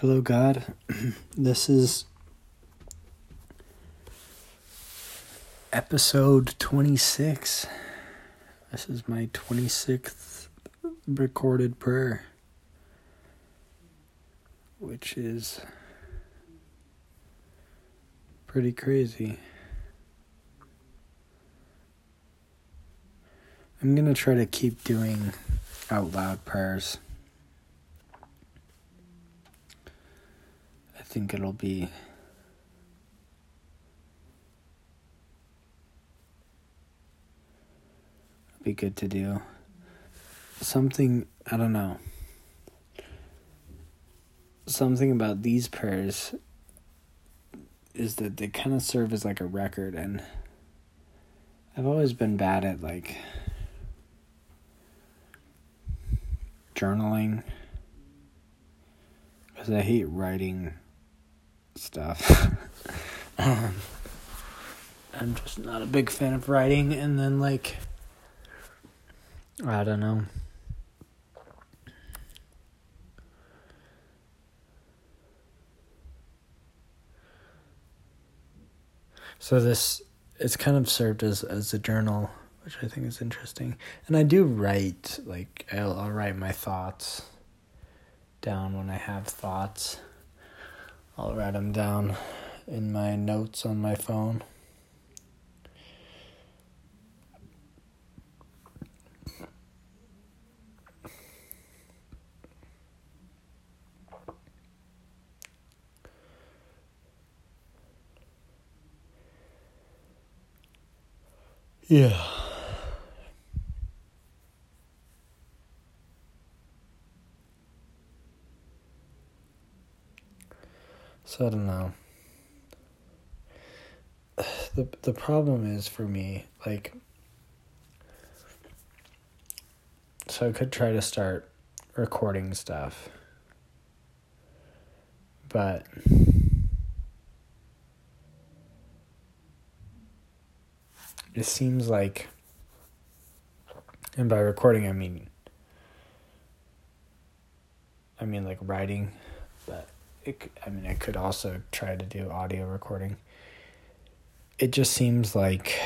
Hello, God. this is episode 26. This is my 26th recorded prayer, which is pretty crazy. I'm going to try to keep doing out loud prayers. I think it'll be be good to do. Something I don't know. Something about these prayers is that they kind of serve as like a record and I've always been bad at like journaling because I hate writing stuff. um, I'm just not a big fan of writing, and then like I don't know. So this it's kind of served as as a journal, which I think is interesting. And I do write like I'll, I'll write my thoughts down when I have thoughts. I'll write them down in my notes on my phone. Yeah. So I don't know. The the problem is for me, like so I could try to start recording stuff. But it seems like and by recording I mean I mean like writing, but it, I mean, I could also try to do audio recording. It just seems like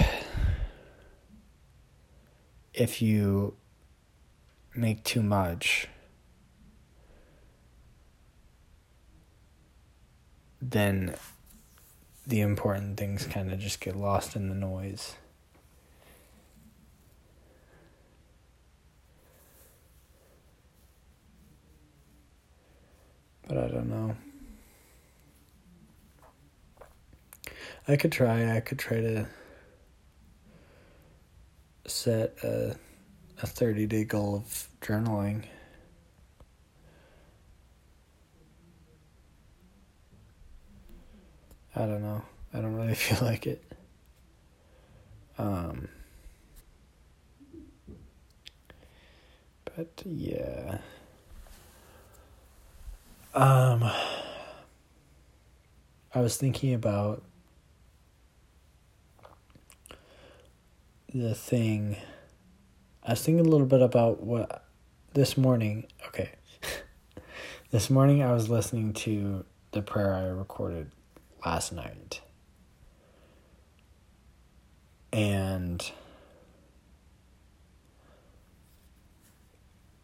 if you make too much, then the important things kind of just get lost in the noise. But I don't know. I could try. I could try to set a a 30 day goal of journaling. I don't know. I don't really feel like it. Um but yeah. Um I was thinking about the thing. I was thinking a little bit about what this morning. Okay. this morning I was listening to the prayer I recorded last night. And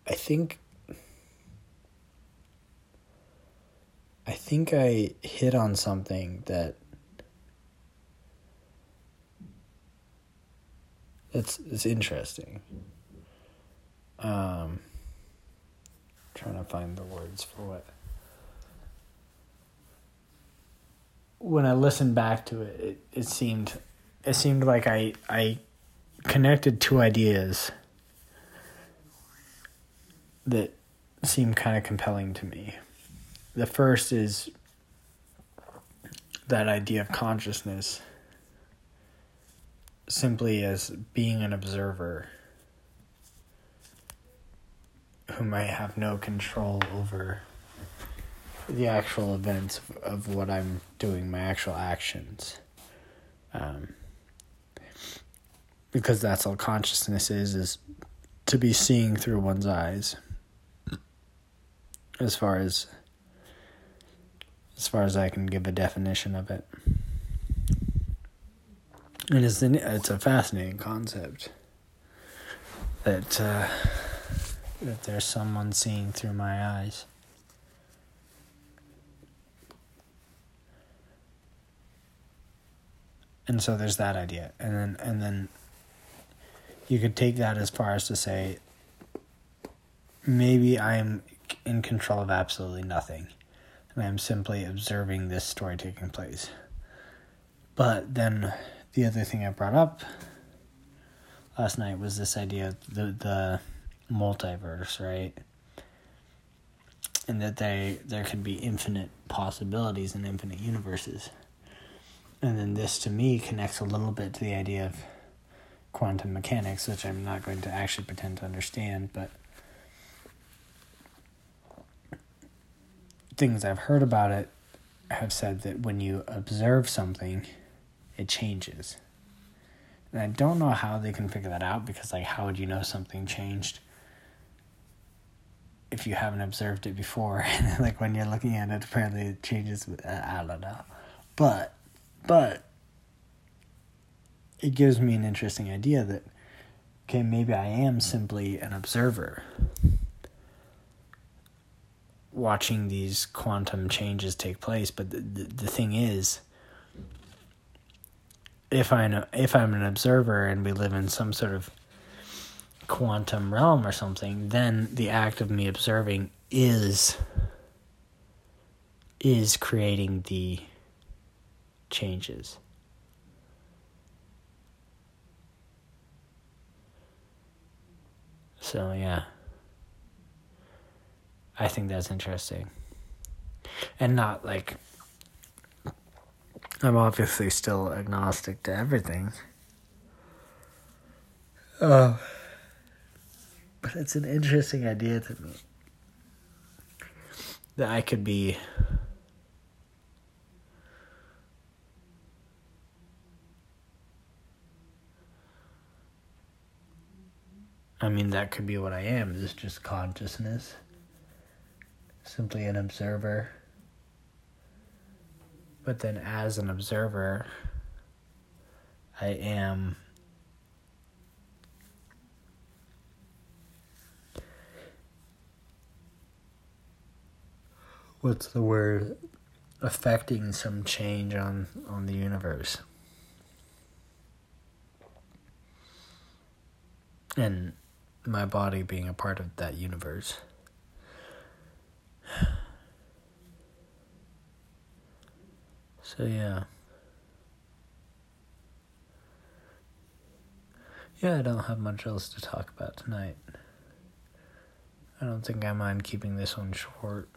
I think I think I hit on something that it's it's interesting. Um, trying to find the words for it. When I listened back to it, it, it seemed it seemed like I I connected two ideas that seemed kind of compelling to me. The first is that idea of consciousness simply as being an observer who might have no control over the actual events of, of what I'm doing, my actual actions. Um, because that's all consciousness is, is to be seeing through one's eyes. As far as as far as I can give a definition of it. And it's an, it's a fascinating concept that uh, that there's someone seeing through my eyes. And so there's that idea. And then and then you could take that as far as to say maybe I'm in control of absolutely nothing. And I'm simply observing this story taking place. But then the other thing I brought up last night was this idea of the the multiverse, right? And that they there could be infinite possibilities and infinite universes. And then this to me connects a little bit to the idea of quantum mechanics, which I'm not going to actually pretend to understand, but things I've heard about it have said that when you observe something, it changes. And I don't know how they can figure that out because, like, how would you know something changed if you haven't observed it before? And, like, when you're looking at it, apparently it changes. Uh, I don't know. But, but, it gives me an interesting idea that, okay, maybe I am simply an observer watching these quantum changes take place. But the, the, the thing is, if I know if I'm an observer and we live in some sort of quantum realm or something, then the act of me observing is is creating the changes. So yeah. I think that's interesting. And not like I'm obviously still agnostic to everything. Uh, but it's an interesting idea to me that I could be I mean that could be what I am, is just consciousness. Simply an observer but then, as an observer, I am. What's the word? Affecting some change on, on the universe. And my body being a part of that universe. So yeah. Yeah, I don't have much else to talk about tonight. I don't think I mind keeping this one short.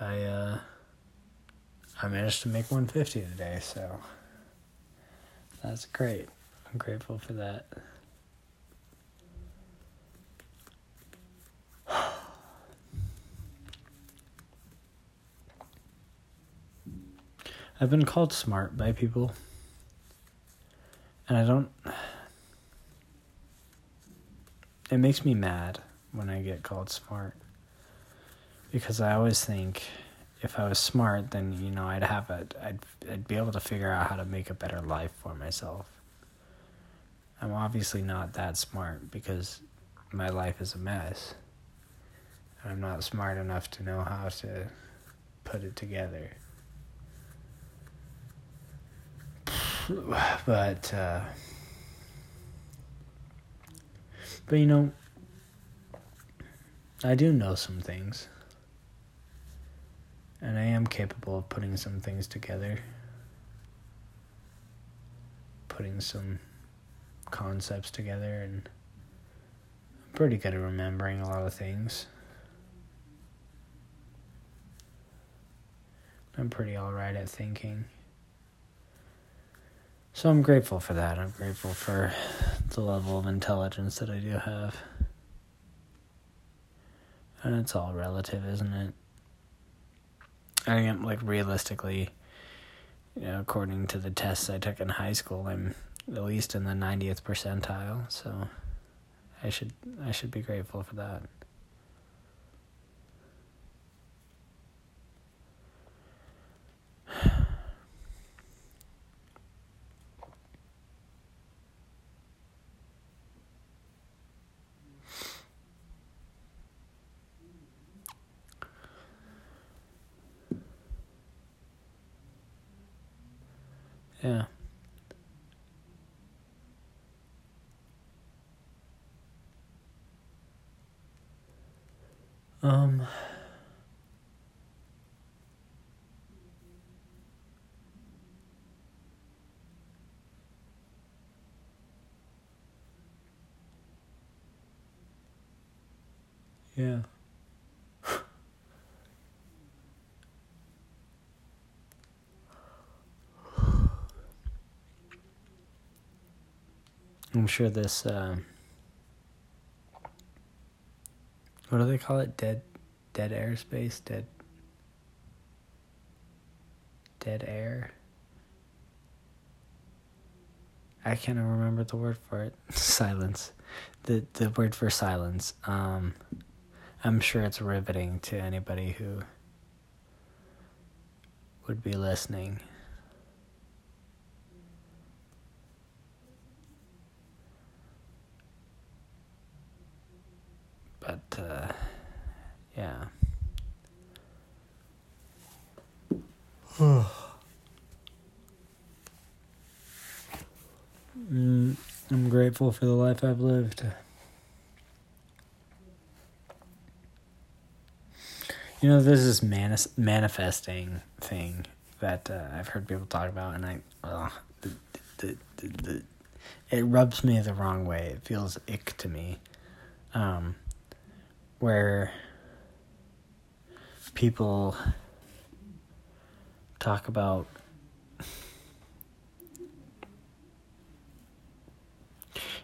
I uh I managed to make 150 today, so that's great. I'm grateful for that. I've been called smart by people. And I don't. It makes me mad when I get called smart. Because I always think if I was smart, then, you know, I'd have a. I'd, I'd be able to figure out how to make a better life for myself. I'm obviously not that smart because my life is a mess. I'm not smart enough to know how to put it together. but uh, but you know, I do know some things, and I am capable of putting some things together, putting some concepts together, and I'm pretty good at remembering a lot of things. I'm pretty alright at thinking. So I'm grateful for that. I'm grateful for the level of intelligence that I do have. And it's all relative, isn't it? I am like realistically, you know, according to the tests I took in high school, I'm at least in the 90th percentile, so I should I should be grateful for that. Yeah. Um. Yeah. I'm sure this. Uh, what do they call it? Dead, dead airspace. Dead. Dead air. I can't remember the word for it. silence. The the word for silence. Um, I'm sure it's riveting to anybody who would be listening. But, uh, yeah. mm, I'm grateful for the life I've lived. You know, there's this manis- manifesting thing that uh, I've heard people talk about, and I, the, the, the, it rubs me the wrong way. It feels ick to me. Um, where people talk about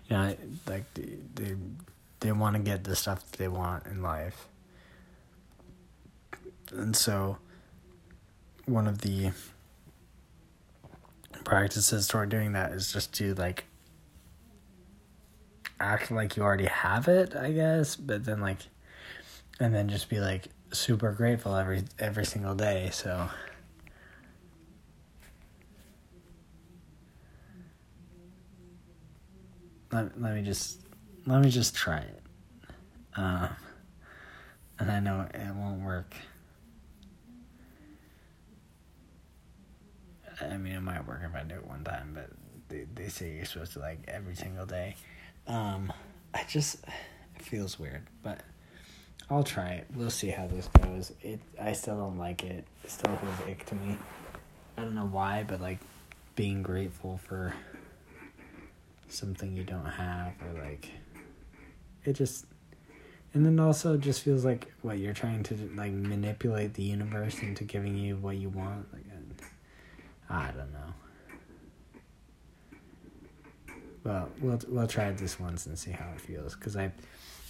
you know like they they, they want to get the stuff that they want in life. And so one of the practices toward doing that is just to like act like you already have it i guess but then like and then just be like super grateful every every single day so let, let me just let me just try it uh, and i know it won't work i mean it might work if i do it one time but they, they say you're supposed to like every single day um, i just it feels weird but I'll try it. We'll see how this goes. It I still don't like it. It still feels ick to me. I don't know why, but like being grateful for something you don't have or like it just and then also just feels like what you're trying to like manipulate the universe into giving you what you want like I don't know. Well, we'll we'll try this once and see how it feels because I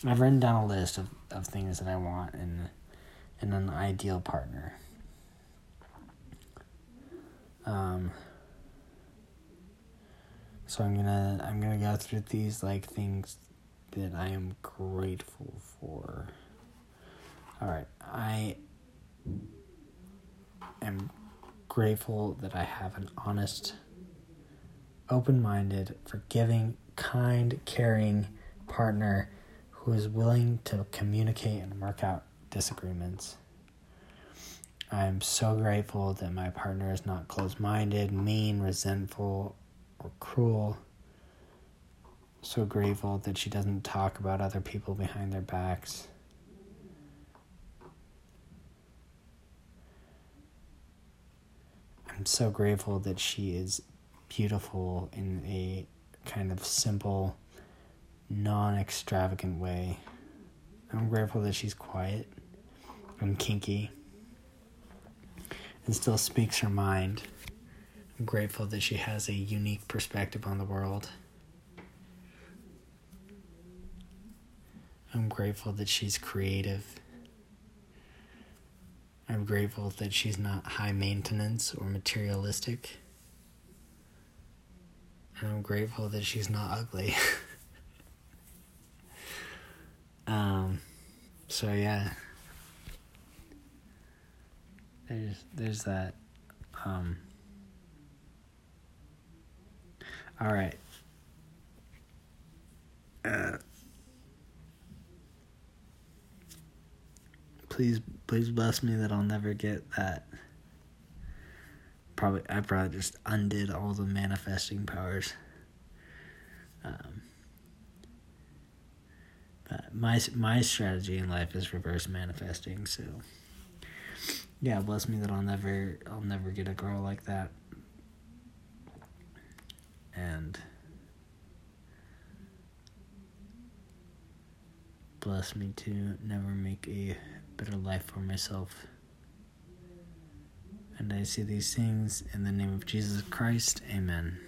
I've written down a list of, of things that I want in in an ideal partner. Um, so I'm gonna I'm gonna go through these like things that I am grateful for. All right, I am grateful that I have an honest, open-minded, forgiving, kind, caring partner who is willing to communicate and work out disagreements. I'm so grateful that my partner is not closed minded, mean, resentful, or cruel. So grateful that she doesn't talk about other people behind their backs. I'm so grateful that she is beautiful in a kind of simple, non extravagant way. I'm grateful that she's quiet and kinky and still speaks her mind. Grateful that she has a unique perspective on the world. I'm grateful that she's creative. I'm grateful that she's not high maintenance or materialistic. And I'm grateful that she's not ugly. Um, so yeah, there's there's that. Um, all right. Uh, please, please bless me that I'll never get that probably I probably just undid all the manifesting powers. Um, but my my strategy in life is reverse manifesting. So yeah, bless me that I'll never I'll never get a girl like that. And bless me to never make a better life for myself. And I see these things in the name of Jesus Christ. Amen.